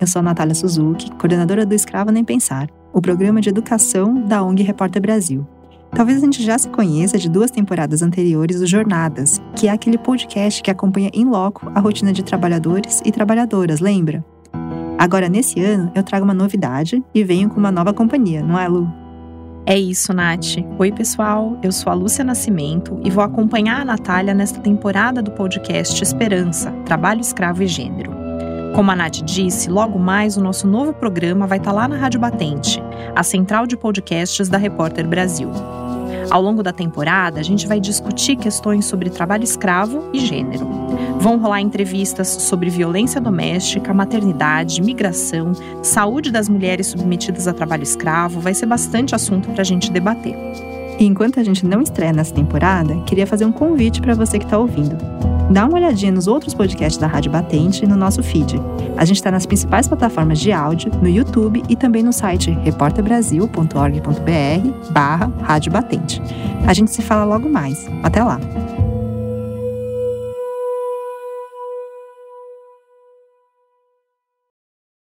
Eu sou a Natália Suzuki, coordenadora do Escravo Nem Pensar, o programa de educação da ONG Repórter Brasil. Talvez a gente já se conheça de duas temporadas anteriores do Jornadas, que é aquele podcast que acompanha em loco a rotina de trabalhadores e trabalhadoras, lembra? Agora, nesse ano, eu trago uma novidade e venho com uma nova companhia, não é, Lu? É isso, Nath. Oi, pessoal. Eu sou a Lúcia Nascimento e vou acompanhar a Natália nesta temporada do podcast Esperança Trabalho Escravo e Gênero. Como a Nath disse, logo mais o nosso novo programa vai estar lá na Rádio Batente, a central de podcasts da Repórter Brasil. Ao longo da temporada, a gente vai discutir questões sobre trabalho escravo e gênero. Vão rolar entrevistas sobre violência doméstica, maternidade, migração, saúde das mulheres submetidas a trabalho escravo. Vai ser bastante assunto para a gente debater. E enquanto a gente não estreia nessa temporada, queria fazer um convite para você que está ouvindo. Dá uma olhadinha nos outros podcasts da Rádio Batente e no nosso feed. A gente está nas principais plataformas de áudio, no YouTube e também no site repórterbrasil.org.br barra Rádio Batente. A gente se fala logo mais. Até lá!